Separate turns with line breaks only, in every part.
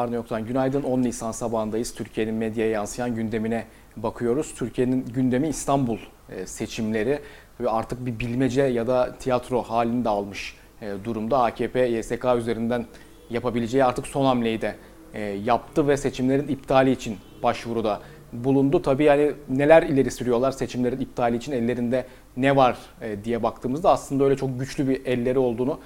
var ne yoktan günaydın. 10 Nisan sabahındayız. Türkiye'nin medyaya yansıyan gündemine bakıyoruz. Türkiye'nin gündemi İstanbul e, seçimleri ve artık bir bilmece ya da tiyatro halini de almış e, durumda. AKP YSK üzerinden yapabileceği artık son hamleyi de e, yaptı ve seçimlerin iptali için başvuruda bulundu. Tabii yani neler ileri sürüyorlar seçimlerin iptali için ellerinde ne var diye baktığımızda aslında öyle çok güçlü bir elleri olduğunu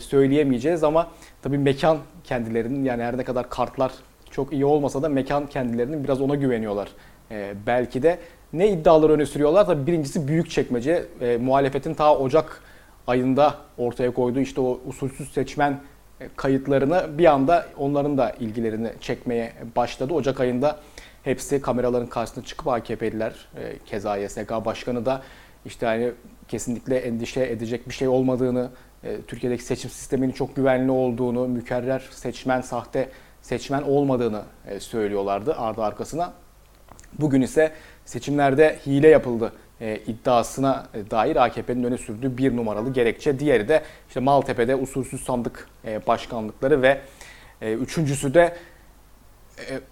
söyleyemeyeceğiz ama tabii mekan kendilerinin yani her ne kadar kartlar çok iyi olmasa da mekan kendilerinin biraz ona güveniyorlar. E, belki de ne iddialar öne sürüyorlar? Tabii birincisi büyük çekmece. E, muhalefetin ta Ocak ayında ortaya koyduğu işte o usulsüz seçmen e, kayıtlarını bir anda onların da ilgilerini çekmeye başladı. Ocak ayında hepsi kameraların karşısına çıkıp AKP'liler e, keza YSK Başkanı da işte hani kesinlikle endişe edecek bir şey olmadığını, e, Türkiye'deki seçim sisteminin çok güvenli olduğunu, mükerrer seçmen, sahte seçmen olmadığını e, söylüyorlardı ardı arkasına. Bugün ise seçimlerde hile yapıldı e, iddiasına dair AKP'nin öne sürdüğü bir numaralı gerekçe. Diğeri de işte Maltepe'de usulsüz sandık başkanlıkları ve üçüncüsü de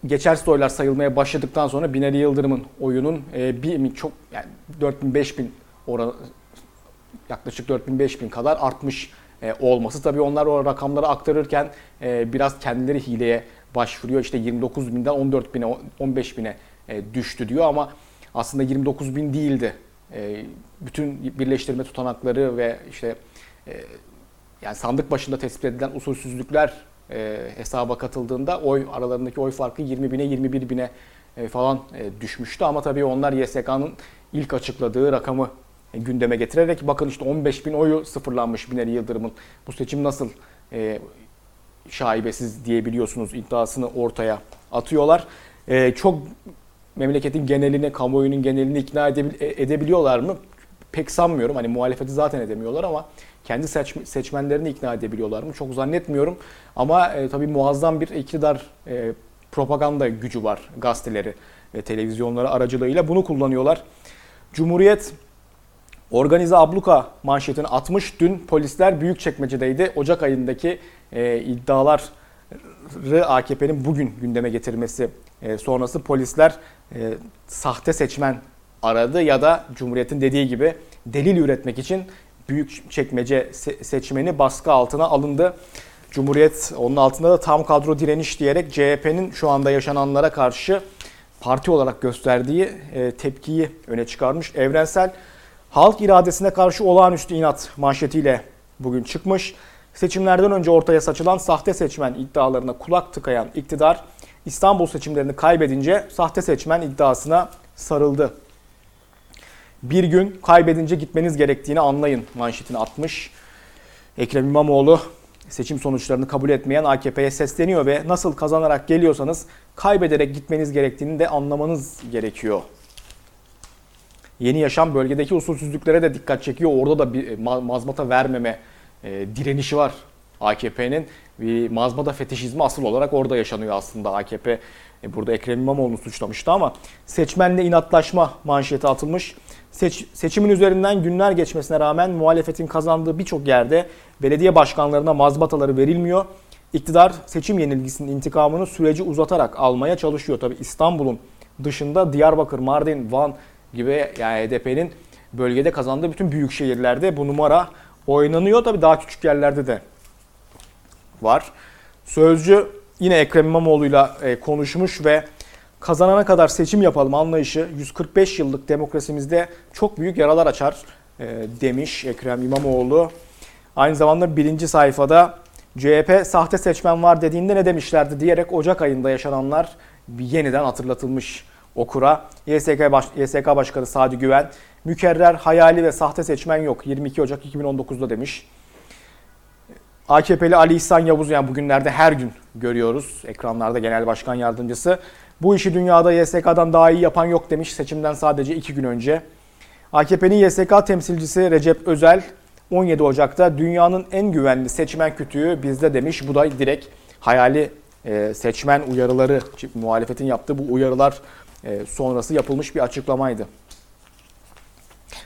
geçersiz oylar sayılmaya başladıktan sonra Binali Yıldırım'ın oyunun e, bir çok yani 4000 5000 oranı yaklaşık 4000-5000 kadar artmış e, olması. Tabii onlar o rakamları aktarırken e, biraz kendileri hileye başvuruyor. İşte 29 binden 14 bine 15 bine e, düştü diyor ama aslında 29 bin değildi. E, bütün birleştirme tutanakları ve işte e, yani sandık başında tespit edilen usulsüzlükler e, hesaba katıldığında oy aralarındaki oy farkı 20 bine 21 bine e, falan e, düşmüştü ama tabii onlar YSK'nın ilk açıkladığı rakamı e, gündeme getirerek bakın işte 15 bin oyu sıfırlanmış Binali Yıldırım'ın bu seçim nasıl e, şaibesiz diyebiliyorsunuz iddiasını ortaya atıyorlar. E, çok memleketin genelini, kamuoyunun genelini ikna edebil- e, edebiliyorlar mı? Pek sanmıyorum. Hani muhalefeti zaten edemiyorlar ama kendi seç, seçmenlerini ikna edebiliyorlar mı? Çok zannetmiyorum. Ama e, tabii muazzam bir iktidar e, propaganda gücü var gazeteleri ve televizyonları aracılığıyla. Bunu kullanıyorlar. Cumhuriyet Organize abluka manşetini atmış. Dün polisler Büyükçekmece'deydi. Ocak ayındaki e, iddiaları AKP'nin bugün gündeme getirmesi e, sonrası polisler e, sahte seçmen aradı ya da Cumhuriyet'in dediği gibi delil üretmek için Büyükçekmece se- seçmeni baskı altına alındı. Cumhuriyet onun altında da tam kadro direniş diyerek CHP'nin şu anda yaşananlara karşı parti olarak gösterdiği e, tepkiyi öne çıkarmış. Evrensel Halk iradesine karşı olağanüstü inat manşetiyle bugün çıkmış. Seçimlerden önce ortaya saçılan sahte seçmen iddialarına kulak tıkayan iktidar İstanbul seçimlerini kaybedince sahte seçmen iddiasına sarıldı. Bir gün kaybedince gitmeniz gerektiğini anlayın manşetini atmış. Ekrem İmamoğlu seçim sonuçlarını kabul etmeyen AKP'ye sesleniyor ve nasıl kazanarak geliyorsanız kaybederek gitmeniz gerektiğini de anlamanız gerekiyor Yeni Yaşam bölgedeki usulsüzlüklere de dikkat çekiyor. Orada da bir mazmata vermeme e, direnişi var AKP'nin. Bir mazmata fetişizmi asıl olarak orada yaşanıyor aslında AKP. E, burada Ekrem İmamoğlu'nu suçlamıştı ama seçmenle inatlaşma manşeti atılmış. Seç, seçimin üzerinden günler geçmesine rağmen muhalefetin kazandığı birçok yerde belediye başkanlarına mazbataları verilmiyor. İktidar seçim yenilgisinin intikamını süreci uzatarak almaya çalışıyor. Tabi İstanbul'un dışında Diyarbakır, Mardin, Van, gibi yani HDP'nin bölgede kazandığı bütün büyük şehirlerde bu numara oynanıyor. Tabii daha küçük yerlerde de var. Sözcü yine Ekrem İmamoğlu'yla e, konuşmuş ve kazanana kadar seçim yapalım anlayışı 145 yıllık demokrasimizde çok büyük yaralar açar e, demiş Ekrem İmamoğlu. Aynı zamanda birinci sayfada CHP sahte seçmen var dediğinde ne demişlerdi diyerek Ocak ayında yaşananlar yeniden hatırlatılmış okura. YSK, Baş, YSK Başkanı Sadi Güven, mükerrer, hayali ve sahte seçmen yok 22 Ocak 2019'da demiş. AKP'li Ali İhsan Yavuz yani bugünlerde her gün görüyoruz ekranlarda genel başkan yardımcısı. Bu işi dünyada YSK'dan daha iyi yapan yok demiş seçimden sadece 2 gün önce. AKP'nin YSK temsilcisi Recep Özel 17 Ocak'ta dünyanın en güvenli seçmen kütüğü bizde demiş. Bu da direkt hayali e, seçmen uyarıları, muhalefetin yaptığı bu uyarılar e, sonrası yapılmış bir açıklamaydı.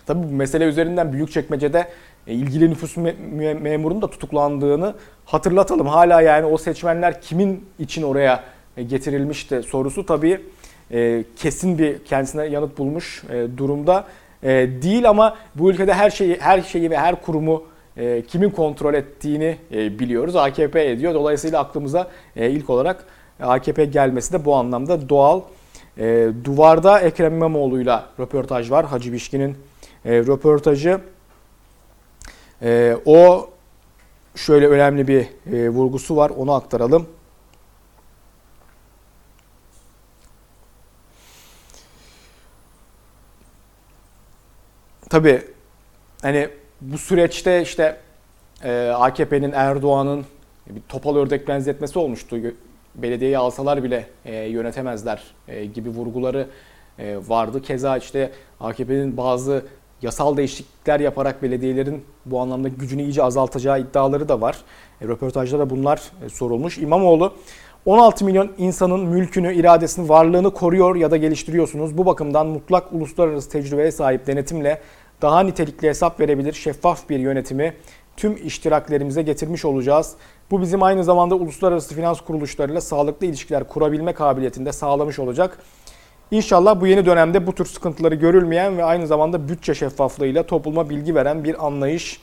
Tabii bu mesele üzerinden Büyükçekmece'de e, ilgili nüfus me- memurunun da tutuklandığını hatırlatalım. Hala yani o seçmenler kimin için oraya getirilmişti sorusu tabii e, kesin bir kendisine yanıt bulmuş e, durumda e, değil ama bu ülkede her şeyi her şeyi ve her kurumu e, kimin kontrol ettiğini e, biliyoruz. AKP ediyor. Dolayısıyla aklımıza e, ilk olarak AKP gelmesi de bu anlamda doğal. E, duvarda Ekrem İmamoğlu'yla röportaj var. Hacı Bişkin'in e, röportajı. E, o şöyle önemli bir e, vurgusu var. Onu aktaralım. Tabii hani bu süreçte işte e, AKP'nin Erdoğan'ın bir topal ördek benzetmesi olmuştu. Belediyeyi alsalar bile e, yönetemezler e, gibi vurguları e, vardı. Keza işte AKP'nin bazı yasal değişiklikler yaparak belediyelerin bu anlamda gücünü iyice azaltacağı iddiaları da var. E, röportajda da bunlar e, sorulmuş. İmamoğlu 16 milyon insanın mülkünü, iradesini, varlığını koruyor ya da geliştiriyorsunuz. Bu bakımdan mutlak uluslararası tecrübeye sahip denetimle daha nitelikli hesap verebilir, şeffaf bir yönetimi tüm iştiraklerimize getirmiş olacağız. Bu bizim aynı zamanda uluslararası finans kuruluşlarıyla sağlıklı ilişkiler kurabilme kabiliyetinde sağlamış olacak. İnşallah bu yeni dönemde bu tür sıkıntıları görülmeyen ve aynı zamanda bütçe şeffaflığıyla topluma bilgi veren bir anlayış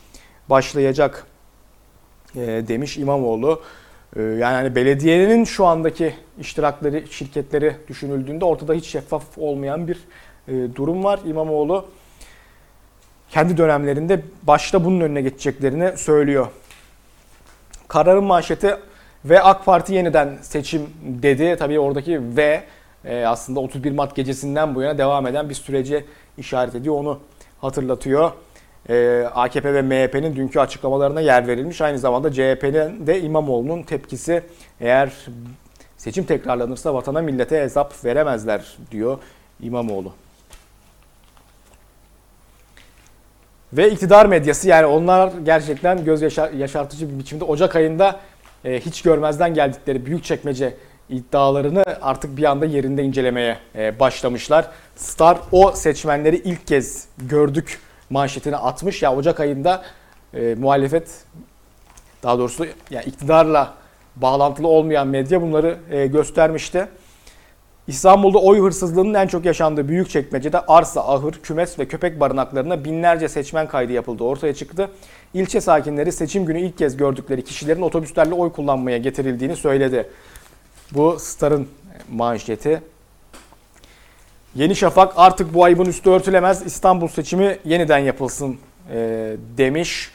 başlayacak e, demiş İmamoğlu. E, yani hani belediyenin şu andaki iştirakleri, şirketleri düşünüldüğünde ortada hiç şeffaf olmayan bir e, durum var. İmamoğlu kendi dönemlerinde başta bunun önüne geçeceklerini söylüyor. Kararın manşeti ve AK Parti yeniden seçim dedi. Tabii oradaki ve aslında 31 Mart gecesinden bu yana devam eden bir sürece işaret ediyor. Onu hatırlatıyor. E, AKP ve MHP'nin dünkü açıklamalarına yer verilmiş. Aynı zamanda CHP'nin de İmamoğlu'nun tepkisi eğer seçim tekrarlanırsa vatana millete hesap veremezler diyor İmamoğlu. Ve iktidar medyası yani onlar gerçekten göz yaşar, yaşartıcı bir biçimde Ocak ayında e, hiç görmezden geldikleri büyük çekmece iddialarını artık bir anda yerinde incelemeye e, başlamışlar. Star o seçmenleri ilk kez gördük manşetini atmış. Ya Ocak ayında e, muhalefet daha doğrusu yani iktidarla bağlantılı olmayan medya bunları e, göstermişti. İstanbul'da oy hırsızlığının en çok yaşandığı büyük çekmecede arsa, ahır, kümes ve köpek barınaklarına binlerce seçmen kaydı yapıldı. Ortaya çıktı. İlçe sakinleri seçim günü ilk kez gördükleri kişilerin otobüslerle oy kullanmaya getirildiğini söyledi. Bu Star'ın manşeti. Yeni Şafak artık bu ayıbın üstü örtülemez. İstanbul seçimi yeniden yapılsın e, demiş.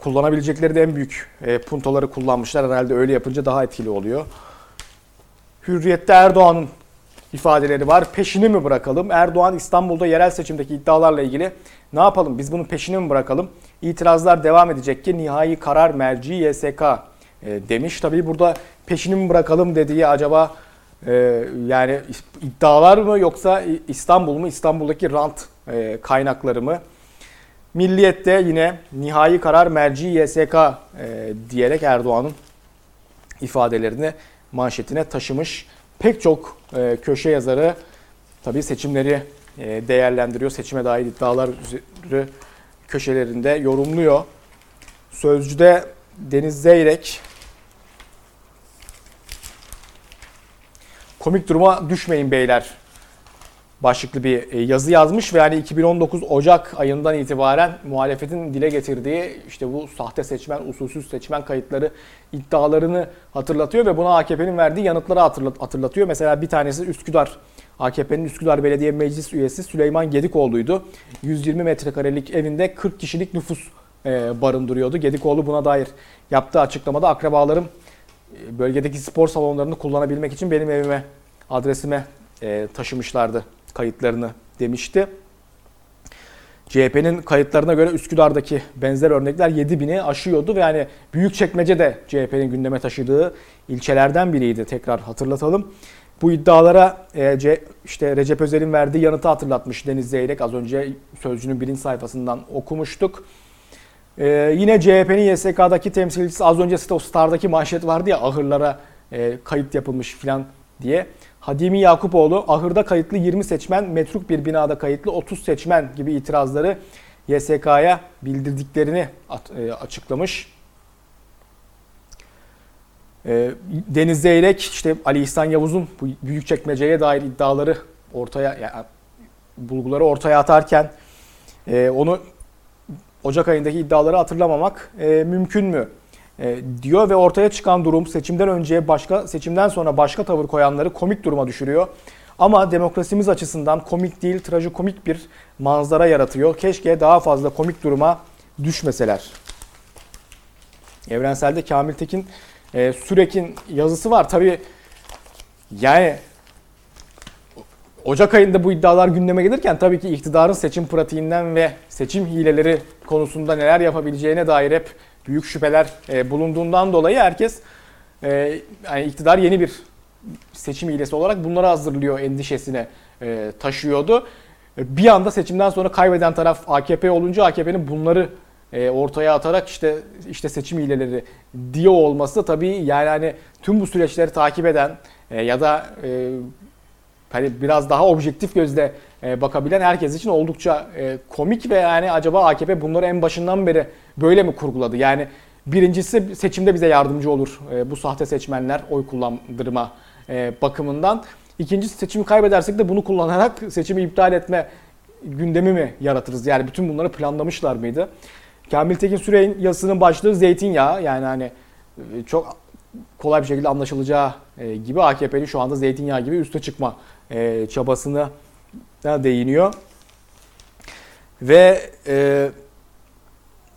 Kullanabilecekleri de en büyük e, puntoları kullanmışlar. Herhalde öyle yapınca daha etkili oluyor. Hürriyette Erdoğan'ın ifadeleri var. Peşini mi bırakalım? Erdoğan İstanbul'da yerel seçimdeki iddialarla ilgili ne yapalım? Biz bunun peşini mi bırakalım? İtirazlar devam edecek ki nihai karar merci YSK e, demiş. Tabii burada peşini mi bırakalım dediği acaba e, yani iddialar mı yoksa İstanbul mu? İstanbul'daki rant e, kaynakları mı? Milliyette yine nihai karar merci YSK diyerek Erdoğan'ın ifadelerini manşetine taşımış. Pek çok e, köşe yazarı tabii seçimleri e, değerlendiriyor. Seçime dair iddialar köşelerinde yorumluyor. Sözcüde Deniz Zeyrek komik duruma düşmeyin beyler başlıklı bir e, yazı yazmış ve yani 2019 Ocak ayından itibaren muhalefetin dile getirdiği işte bu sahte seçmen, usulsüz seçmen kayıtları iddialarını hatırlatıyor ve buna AKP'nin verdiği yanıtları hatırlatıyor. Mesela bir tanesi Üsküdar, AKP'nin Üsküdar Belediye Meclis üyesi Süleyman Gedikoğlu'ydu. 120 metrekarelik evinde 40 kişilik nüfus e, barındırıyordu. Gedikoğlu buna dair yaptığı açıklamada akrabalarım e, bölgedeki spor salonlarını kullanabilmek için benim evime, adresime taşımışlardı kayıtlarını demişti. CHP'nin kayıtlarına göre Üsküdar'daki benzer örnekler 7000'i aşıyordu ve yani Büyükçekmece de CHP'nin gündeme taşıdığı ilçelerden biriydi tekrar hatırlatalım. Bu iddialara e, işte Recep Özel'in verdiği yanıtı hatırlatmış Deniz Zeyrek. Az önce Sözcü'nün birinci sayfasından okumuştuk. Ee, yine CHP'nin YSK'daki temsilcisi az önce Star'daki manşet vardı ya ahırlara e, kayıt yapılmış falan diye. Hadimi Yakupoğlu ahırda kayıtlı 20 seçmen, metruk bir binada kayıtlı 30 seçmen gibi itirazları YSK'ya bildirdiklerini e, açıklamış. E, Deniz Zeyrek işte Ali İhsan Yavuz'un bu büyük çekmeceye dair iddiaları ortaya yani bulguları ortaya atarken e, onu Ocak ayındaki iddiaları hatırlamamak mümkün mü? Diyor ve ortaya çıkan durum seçimden önce başka seçimden sonra başka tavır koyanları komik duruma düşürüyor. Ama demokrasimiz açısından komik değil, trajikomik bir manzara yaratıyor. Keşke daha fazla komik duruma düşmeseler. Evrenselde Kamil Tekin e, Sürek'in yazısı var. Tabii yani Ocak ayında bu iddialar gündeme gelirken tabii ki iktidarın seçim pratiğinden ve seçim hileleri konusunda neler yapabileceğine dair hep büyük şüpheler e, bulunduğundan dolayı herkes e, yani iktidar yeni bir seçim hilesi olarak bunları hazırlıyor endişesine e, taşıyordu. E, bir anda seçimden sonra kaybeden taraf AKP olunca AKP'nin bunları ortaya atarak işte işte seçim hileleri diyor olması tabii yani hani tüm bu süreçleri takip eden ya da hani biraz daha objektif gözle bakabilen herkes için oldukça e, komik ve yani acaba AKP bunları en başından beri böyle mi kurguladı? Yani birincisi seçimde bize yardımcı olur e, bu sahte seçmenler oy kullandırma e, bakımından. İkincisi seçimi kaybedersek de bunu kullanarak seçimi iptal etme gündemi mi yaratırız? Yani bütün bunları planlamışlar mıydı? Kamil Tekin Süreyin yazısının başlığı zeytinyağı. Yani hani e, çok kolay bir şekilde anlaşılacağı e, gibi AKP'nin şu anda zeytinyağı gibi üste çıkma e, çabasına değiniyor. Ve e,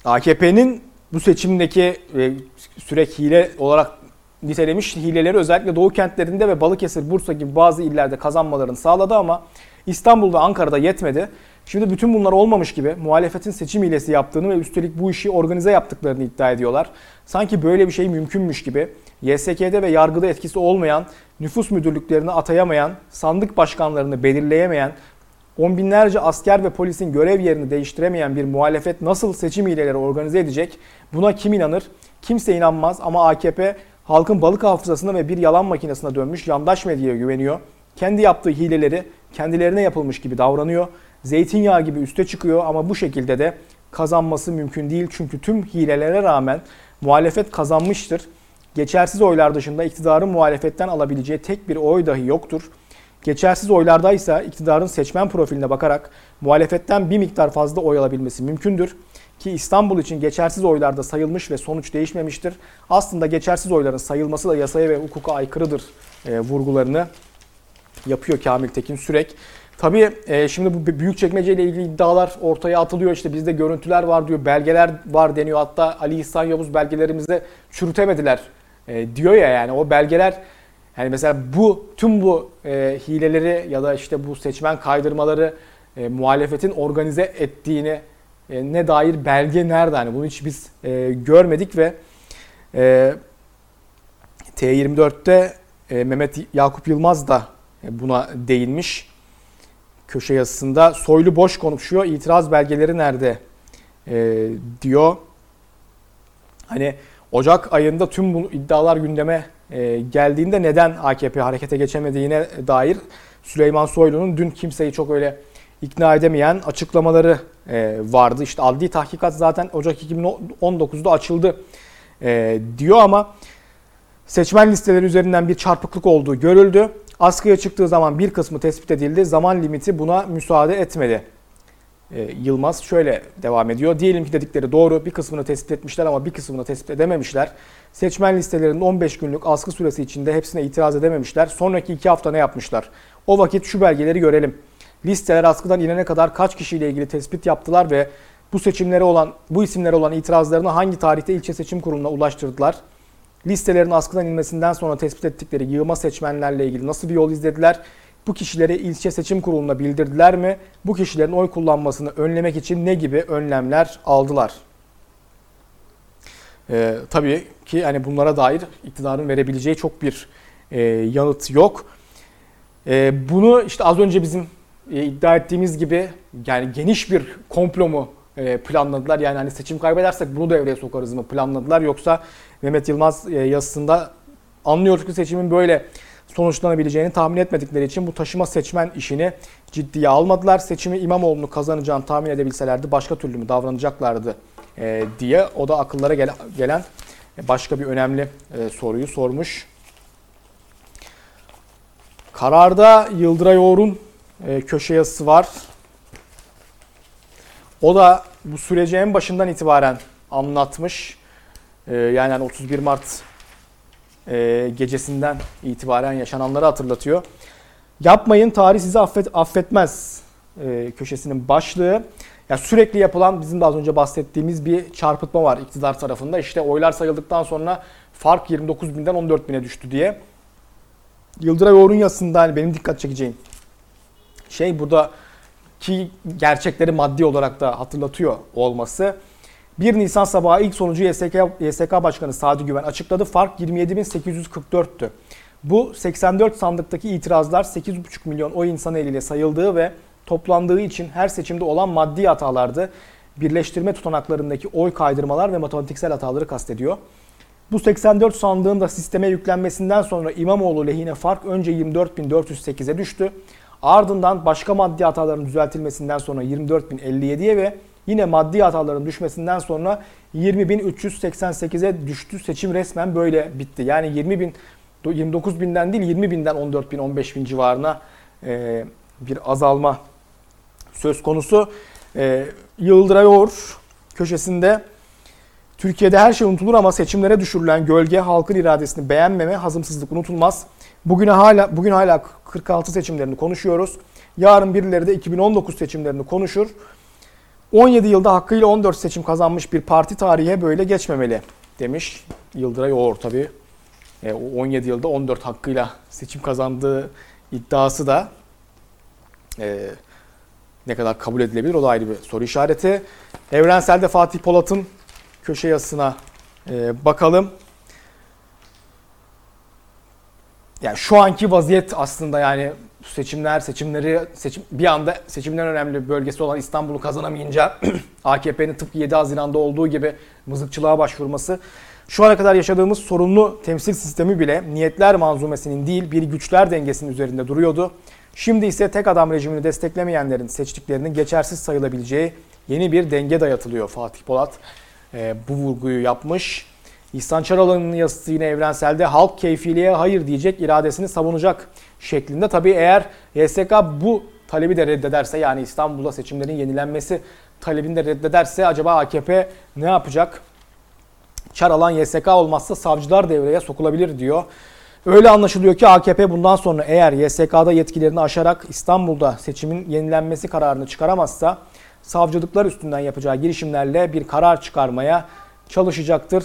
AKP'nin bu seçimdeki e, sürekli hile olarak nitelemiş hileleri özellikle Doğu kentlerinde ve Balıkesir, Bursa gibi bazı illerde kazanmalarını sağladı ama İstanbul ve Ankara'da yetmedi. Şimdi bütün bunlar olmamış gibi muhalefetin seçim hilesi yaptığını ve üstelik bu işi organize yaptıklarını iddia ediyorlar. Sanki böyle bir şey mümkünmüş gibi YSK'de ve yargıda etkisi olmayan, nüfus müdürlüklerini atayamayan, sandık başkanlarını belirleyemeyen, on binlerce asker ve polisin görev yerini değiştiremeyen bir muhalefet nasıl seçim hileleri organize edecek? Buna kim inanır? Kimse inanmaz ama AKP halkın balık hafızasına ve bir yalan makinesine dönmüş yandaş medyaya güveniyor. Kendi yaptığı hileleri kendilerine yapılmış gibi davranıyor. Zeytinyağı gibi üste çıkıyor ama bu şekilde de kazanması mümkün değil. Çünkü tüm hilelere rağmen muhalefet kazanmıştır. Geçersiz oylar dışında iktidarın muhalefetten alabileceği tek bir oy dahi yoktur. Geçersiz oylarda ise iktidarın seçmen profiline bakarak muhalefetten bir miktar fazla oy alabilmesi mümkündür. Ki İstanbul için geçersiz oylarda sayılmış ve sonuç değişmemiştir. Aslında geçersiz oyların sayılması da yasaya ve hukuka aykırıdır e, vurgularını yapıyor Kamil Tekin Sürek. Tabii e, şimdi bu büyük çekmece ile ilgili iddialar ortaya atılıyor. İşte bizde görüntüler var diyor, belgeler var deniyor. Hatta Ali İhsan Yavuz belgelerimizde çürütemediler e, diyor ya yani o belgeler yani mesela bu tüm bu e, hileleri ya da işte bu seçmen kaydırmaları e, muhalefetin organize ettiğini e, ne dair belge nerede hani bunu hiç biz e, görmedik ve e, T24'te e, Mehmet Yakup Yılmaz da e, buna değinmiş köşe yazısında. Soylu boş konuşuyor, itiraz belgeleri nerede e, diyor. Hani Ocak ayında tüm bu iddialar gündeme e, geldiğinde neden AKP harekete geçemediğine dair Süleyman Soylu'nun dün kimseyi çok öyle ikna edemeyen açıklamaları e, vardı. İşte adli tahkikat zaten Ocak 2019'da açıldı e, diyor ama seçmen listeleri üzerinden bir çarpıklık olduğu görüldü. Askıya çıktığı zaman bir kısmı tespit edildi. Zaman limiti buna müsaade etmedi. E, Yılmaz şöyle devam ediyor. Diyelim ki dedikleri doğru. Bir kısmını tespit etmişler ama bir kısmını tespit edememişler. Seçmen listelerinin 15 günlük askı süresi içinde hepsine itiraz edememişler. Sonraki iki hafta ne yapmışlar? O vakit şu belgeleri görelim. Listeler askıdan inene kadar kaç kişiyle ilgili tespit yaptılar ve bu seçimlere olan, bu isimlere olan itirazlarını hangi tarihte ilçe seçim kuruluna ulaştırdılar? Listelerin askıdan inmesinden sonra tespit ettikleri yığma seçmenlerle ilgili nasıl bir yol izlediler? Bu kişileri ilçe seçim kuruluna bildirdiler mi? Bu kişilerin oy kullanmasını önlemek için ne gibi önlemler aldılar? Ee, tabii ki hani bunlara dair iktidarın verebileceği çok bir e, yanıt yok. E, bunu işte az önce bizim e, iddia ettiğimiz gibi yani geniş bir komplo mu e, planladılar? Yani hani seçim kaybedersek bunu devreye sokarız mı planladılar? Yoksa Mehmet Yılmaz e, yazısında anlıyoruz ki seçimin böyle sonuçlanabileceğini tahmin etmedikleri için bu taşıma seçmen işini ciddiye almadılar. Seçimi İmamoğlu'nu kazanacağını tahmin edebilselerdi başka türlü mü davranacaklardı e, diye o da akıllara gele- gelen başka bir önemli e, soruyu sormuş. Kararda Yıldıray Oğur'un e, köşe yazısı var. O da bu süreci en başından itibaren anlatmış. E, yani hani 31 Mart e, gecesinden itibaren yaşananları hatırlatıyor. Yapmayın tarih sizi affet, affetmez e, köşesinin başlığı. Ya sürekli yapılan bizim az önce bahsettiğimiz bir çarpıtma var iktidar tarafında. İşte oylar sayıldıktan sonra fark 29 binden 14 bine düştü diye. Yıldıray Oğur'un yazısında hani benim dikkat çekeceğim şey burada ki gerçekleri maddi olarak da hatırlatıyor olması. 1 Nisan sabahı ilk sonucu YSK, YSK Başkanı Sadi Güven açıkladı. Fark 27.844'tü. Bu 84 sandıktaki itirazlar 8,5 milyon oy insan eliyle sayıldığı ve toplandığı için her seçimde olan maddi hatalardı. Birleştirme tutanaklarındaki oy kaydırmalar ve matematiksel hataları kastediyor. Bu 84 sandığın da sisteme yüklenmesinden sonra İmamoğlu lehine fark önce 24.408'e düştü. Ardından başka maddi hataların düzeltilmesinden sonra 24.057'ye ve yine maddi hataların düşmesinden sonra 20.388'e düştü. Seçim resmen böyle bitti. Yani 20 bin 29 binden değil 20 binden 14 bin 15 bin civarına e, bir azalma söz konusu. E, Yıldıray Oğur köşesinde Türkiye'de her şey unutulur ama seçimlere düşürülen gölge halkın iradesini beğenmeme, hazımsızlık unutulmaz. Bugüne hala bugün hala 46 seçimlerini konuşuyoruz. Yarın birileri de 2019 seçimlerini konuşur. 17 yılda hakkıyla 14 seçim kazanmış bir parti tarihe böyle geçmemeli demiş Yıldıray Oğur tabii. E, o 17 yılda 14 hakkıyla seçim kazandığı iddiası da e, ne kadar kabul edilebilir o da ayrı bir soru işareti. Evrensel'de Fatih Polat'ın köşe yazısına e, bakalım. Yani şu anki vaziyet aslında yani seçimler, seçimleri seçim bir anda seçimden önemli bölgesi olan İstanbul'u kazanamayınca AKP'nin tıpkı 7 Haziran'da olduğu gibi mızıkçılığa başvurması şu ana kadar yaşadığımız sorunlu temsil sistemi bile niyetler manzumesinin değil bir güçler dengesinin üzerinde duruyordu. Şimdi ise tek adam rejimini desteklemeyenlerin seçtiklerinin geçersiz sayılabileceği yeni bir denge dayatılıyor Fatih Polat. e, bu vurguyu yapmış. İhsan Çaralan'ın yazısı yine evrenselde halk keyfiliğe hayır diyecek, iradesini savunacak şeklinde. Tabii eğer YSK bu talebi de reddederse yani İstanbul'da seçimlerin yenilenmesi talebini de reddederse acaba AKP ne yapacak? Çaralan YSK olmazsa savcılar devreye sokulabilir diyor. Öyle anlaşılıyor ki AKP bundan sonra eğer YSK'da yetkilerini aşarak İstanbul'da seçimin yenilenmesi kararını çıkaramazsa savcılıklar üstünden yapacağı girişimlerle bir karar çıkarmaya çalışacaktır.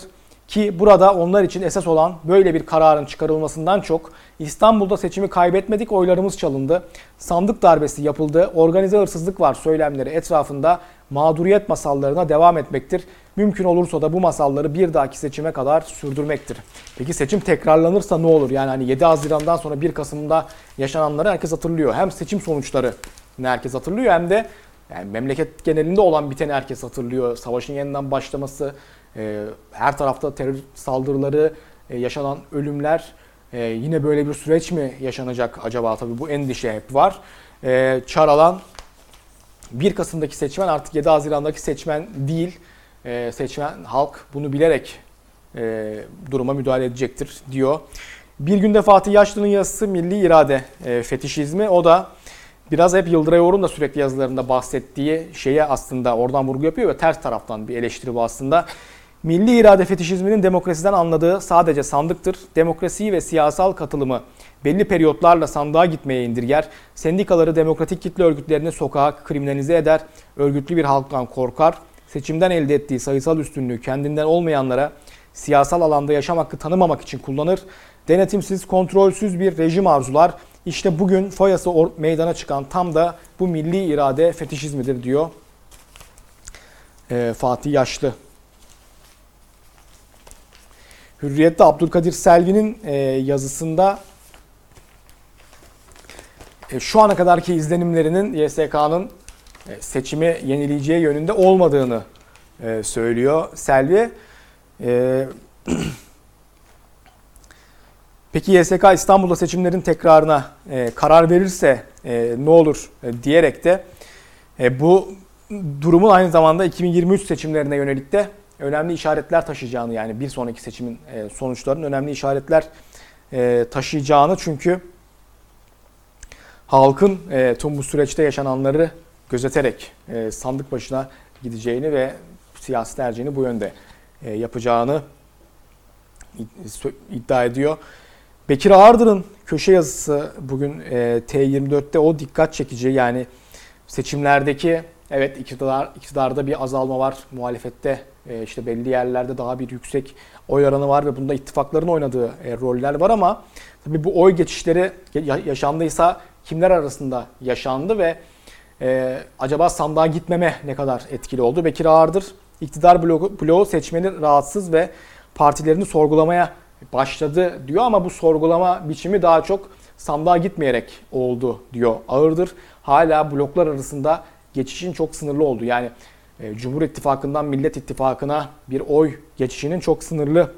Ki burada onlar için esas olan böyle bir kararın çıkarılmasından çok İstanbul'da seçimi kaybetmedik oylarımız çalındı. Sandık darbesi yapıldı. Organize hırsızlık var söylemleri etrafında mağduriyet masallarına devam etmektir. Mümkün olursa da bu masalları bir dahaki seçime kadar sürdürmektir. Peki seçim tekrarlanırsa ne olur? Yani hani 7 Haziran'dan sonra 1 Kasım'da yaşananları herkes hatırlıyor. Hem seçim sonuçları herkes hatırlıyor hem de yani memleket genelinde olan biteni herkes hatırlıyor. Savaşın yeniden başlaması, e, her tarafta terör saldırıları, e, yaşanan ölümler, e, yine böyle bir süreç mi yaşanacak acaba? Tabii bu endişe hep var. E, Çaralan 1 Kasım'daki seçmen artık 7 Haziran'daki seçmen değil. E, seçmen halk bunu bilerek duruma müdahale edecektir diyor. Bir günde Fatih Yaşlı'nın yazısı Milli İrade e, Fetişizmi. O da biraz hep Yıldıray Oğur'un da sürekli yazılarında bahsettiği şeye aslında oradan vurgu yapıyor ve ters taraftan bir eleştiri bu aslında. Milli irade fetişizminin demokrasiden anladığı sadece sandıktır. Demokrasiyi ve siyasal katılımı belli periyotlarla sandığa gitmeye indirger. Sendikaları demokratik kitle örgütlerini sokağa kriminalize eder. Örgütlü bir halktan korkar. Seçimden elde ettiği sayısal üstünlüğü kendinden olmayanlara siyasal alanda yaşam hakkı tanımamak için kullanır. Denetimsiz, kontrolsüz bir rejim arzular. İşte bugün foyası meydana çıkan tam da bu milli irade fetişizmidir diyor Ee, Fatih Yaşlı. Hürriyet'te Abdülkadir Selvi'nin e, yazısında e, şu ana kadarki izlenimlerinin YSK'nın e, seçimi yenileyeceği yönünde olmadığını söylüyor Selvi. Peki YSK İstanbul'da seçimlerin tekrarına karar verirse ne olur diyerek de bu durumun aynı zamanda 2023 seçimlerine yönelik de önemli işaretler taşıyacağını yani bir sonraki seçimin e, sonuçlarının önemli işaretler e, taşıyacağını çünkü halkın e, tüm bu süreçte yaşananları gözeterek sandık başına gideceğini ve siyasi tercihini bu yönde yapacağını iddia ediyor. Bekir Ağırdır'ın köşe yazısı bugün e, T24'te o dikkat çekici yani seçimlerdeki evet iktidar iktidarda bir azalma var muhalefette e, işte belli yerlerde daha bir yüksek oy oranı var ve bunda ittifakların oynadığı e, roller var ama tabii bu oy geçişleri yaşandıysa kimler arasında yaşandı ve e, acaba sandığa gitmeme ne kadar etkili oldu? Bekir Ağırdır iktidar bloğu, bloğu seçmeni rahatsız ve partilerini sorgulamaya başladı diyor ama bu sorgulama biçimi daha çok sandığa gitmeyerek oldu diyor Ağırdır. Hala bloklar arasında geçişin çok sınırlı oldu. Yani e, Cumhur İttifakı'ndan Millet İttifakı'na bir oy geçişinin çok sınırlı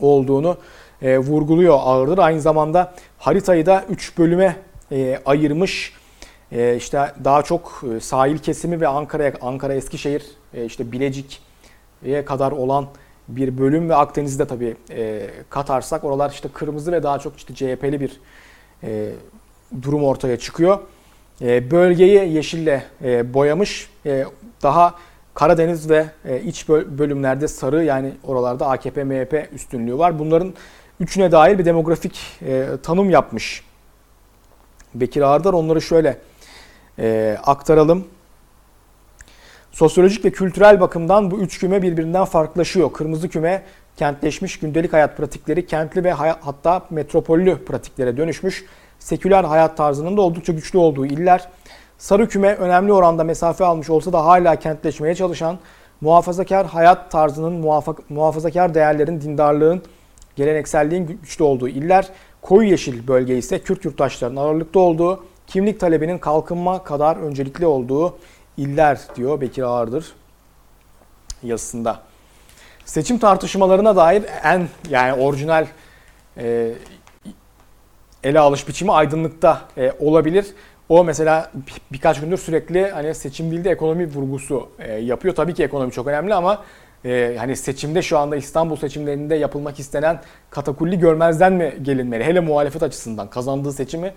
olduğunu e, vurguluyor Ağırdır. Aynı zamanda haritayı da 3 bölüme e, ayırmış. E, işte daha çok e, sahil kesimi ve Ankara'ya Ankara Eskişehir e, işte Bilecik'e kadar olan bir bölüm ve Akdeniz'de tabii e, katarsak oralar işte kırmızı ve daha çok işte CHP'li bir e, durum ortaya çıkıyor. E, bölgeyi yeşille e, boyamış. E, daha Karadeniz ve e, iç bölümlerde sarı yani oralarda AKP MHP üstünlüğü var. Bunların üçüne dair bir demografik tanım yapmış Bekir Ağırdar. Onları şöyle aktaralım. Sosyolojik ve kültürel bakımdan bu üç küme birbirinden farklılaşıyor. Kırmızı küme kentleşmiş gündelik hayat pratikleri kentli ve hatta metropollü pratiklere dönüşmüş seküler hayat tarzının da oldukça güçlü olduğu iller. Sarı küme önemli oranda mesafe almış olsa da hala kentleşmeye çalışan muhafazakar hayat tarzının, muhafazakar değerlerin, dindarlığın, gelenekselliğin güçlü olduğu iller. Koyu yeşil bölge ise Kürt yurttaşlarının ağırlıkta olduğu, kimlik talebinin kalkınma kadar öncelikli olduğu iller diyor Bekir Ağırdır yazısında. Seçim tartışmalarına dair en yani orijinal e, ele alış biçimi aydınlıkta e, olabilir. O mesela bir, birkaç gündür sürekli hani seçim değil de ekonomi vurgusu e, yapıyor. Tabii ki ekonomi çok önemli ama e, hani seçimde şu anda İstanbul seçimlerinde yapılmak istenen katakulli görmezden mi gelinmeli? Hele muhalefet açısından kazandığı seçimi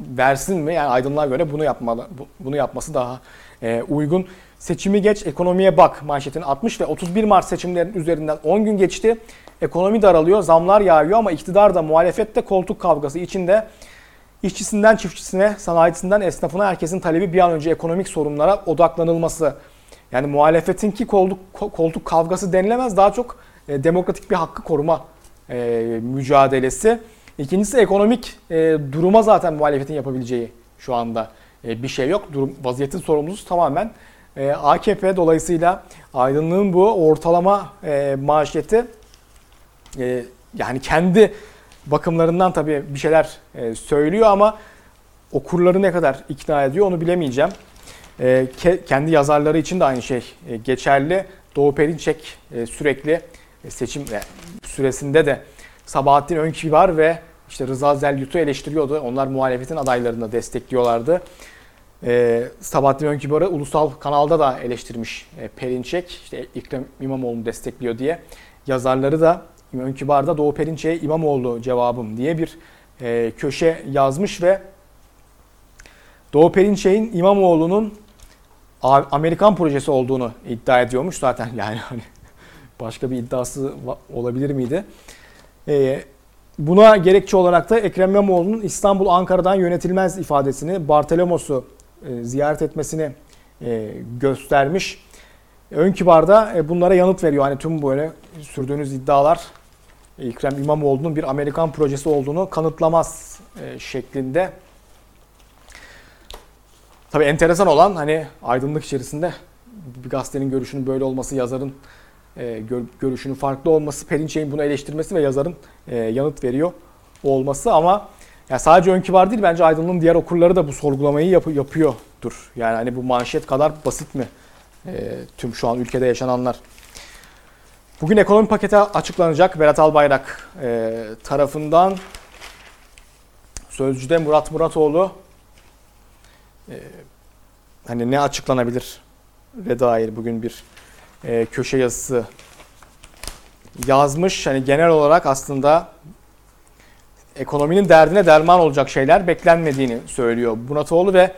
versin mi? Yani aydınlığa göre bunu yapmalı, bunu yapması daha e, uygun. Seçimi geç, ekonomiye bak manşetini atmış ve 31 Mart seçimlerinin üzerinden 10 gün geçti. Ekonomi daralıyor, zamlar yağıyor ama iktidar da muhalefet de koltuk kavgası içinde işçisinden çiftçisine, sanayicisinden esnafına herkesin talebi bir an önce ekonomik sorunlara odaklanılması. Yani muhalefetinki koltuk, koltuk kavgası denilemez daha çok e, demokratik bir hakkı koruma e, mücadelesi. İkincisi ekonomik e, duruma zaten muhalefetin yapabileceği şu anda e, bir şey yok. Durum, vaziyetin sorumlusu tamamen e, AKP dolayısıyla aydınlığın bu ortalama e, e, yani kendi bakımlarından tabii bir şeyler e, söylüyor ama okurları ne kadar ikna ediyor onu bilemeyeceğim. E, ke, kendi yazarları için de aynı şey geçerli. Doğu Perinçek sürekli seçim süresinde de Sabahattin Önkibar ve işte Rıza Zelyut'u eleştiriyordu. Onlar muhalefetin adaylarını destekliyorlardı. Ee, Sabahattin Önkibar'ı ulusal kanalda da eleştirmiş e, Perinçek. İşte İkrem İmamoğlu'nu destekliyor diye. Yazarları da Önkibar'da Doğu Perinçek'e İmamoğlu cevabım diye bir e, köşe yazmış ve Doğu Perinçek'in İmamoğlu'nun Amerikan projesi olduğunu iddia ediyormuş zaten yani hani başka bir iddiası olabilir miydi? Ee, buna gerekçe olarak da Ekrem İmamoğlu'nun İstanbul Ankara'dan yönetilmez ifadesini Bartelomos'u e, ziyaret etmesini e, göstermiş. Ön kibarda e, bunlara yanıt veriyor. Hani tüm böyle sürdüğünüz iddialar Ekrem İmamoğlu'nun bir Amerikan projesi olduğunu kanıtlamaz şeklinde. Tabii enteresan olan hani aydınlık içerisinde bir gazetenin görüşünün böyle olması, yazarın görüşünün farklı olması, Perinçek'in bunu eleştirmesi ve yazarın yanıt veriyor olması ama yani sadece Önkü var değil bence Aydın'ın diğer okurları da bu sorgulamayı yap- yapıyordur. Yani hani bu manşet kadar basit mi e, tüm şu an ülkede yaşananlar? Bugün ekonomi paketi açıklanacak Berat Albayrak e, tarafından. Sözcüde Murat Muratoğlu e, hani ne açıklanabilir ve dair bugün bir e, köşe yazısı yazmış. Hani genel olarak aslında ekonominin derdine derman olacak şeyler beklenmediğini söylüyor Muratoğlu ve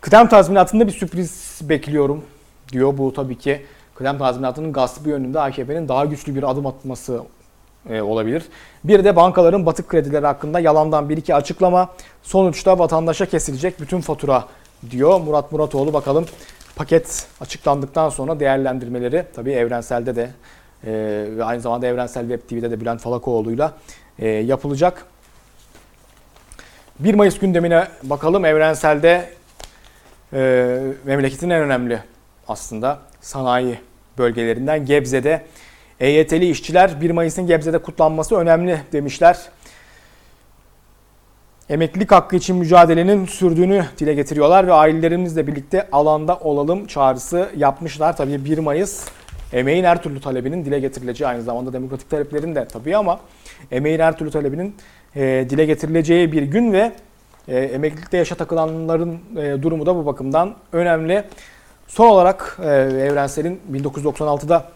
kıdem tazminatında bir sürpriz bekliyorum diyor. Bu tabii ki kıdem tazminatının gaspı yönünde AKP'nin daha güçlü bir adım atması e, olabilir. Bir de bankaların batık kredileri hakkında yalandan bir iki açıklama. Sonuçta vatandaşa kesilecek bütün fatura diyor Murat Muratoğlu. Bakalım paket açıklandıktan sonra değerlendirmeleri tabii evrenselde de e, ve aynı zamanda Evrensel Web TV'de de Bülent Falakoğlu'yla e, yapılacak. 1 Mayıs gündemine bakalım. Evrenselde e, memleketin en önemli aslında sanayi bölgelerinden Gebze'de EYT'li işçiler 1 Mayıs'ın Gebze'de kutlanması önemli demişler. Emeklilik hakkı için mücadelenin sürdüğünü dile getiriyorlar ve ailelerimizle birlikte alanda olalım çağrısı yapmışlar. Tabii 1 Mayıs emeğin her türlü talebinin dile getirileceği aynı zamanda demokratik taleplerin de tabii ama emeğin her türlü talebinin e, dile getirileceği bir gün ve e, emeklilikte yaşa takılanların e, durumu da bu bakımdan önemli. Son olarak e, Evrensel'in 1996'da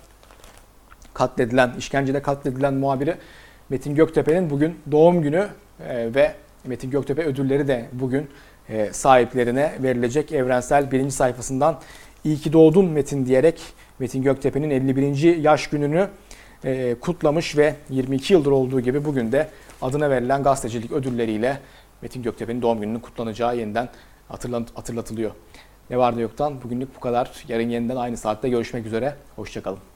katledilen, işkencede katledilen muhabiri Metin Göktepe'nin bugün doğum günü e, ve Metin Göktepe ödülleri de bugün e, sahiplerine verilecek. Evrensel birinci sayfasından iyi ki doğdun Metin diyerek Metin Göktepe'nin 51. yaş gününü e, kutlamış ve 22 yıldır olduğu gibi bugün de adına verilen gazetecilik ödülleriyle Metin Göktepe'nin doğum gününün kutlanacağı yeniden hatırlat- hatırlatılıyor. Ne var ne yoktan bugünlük bu kadar. Yarın yeniden aynı saatte görüşmek üzere. Hoşçakalın.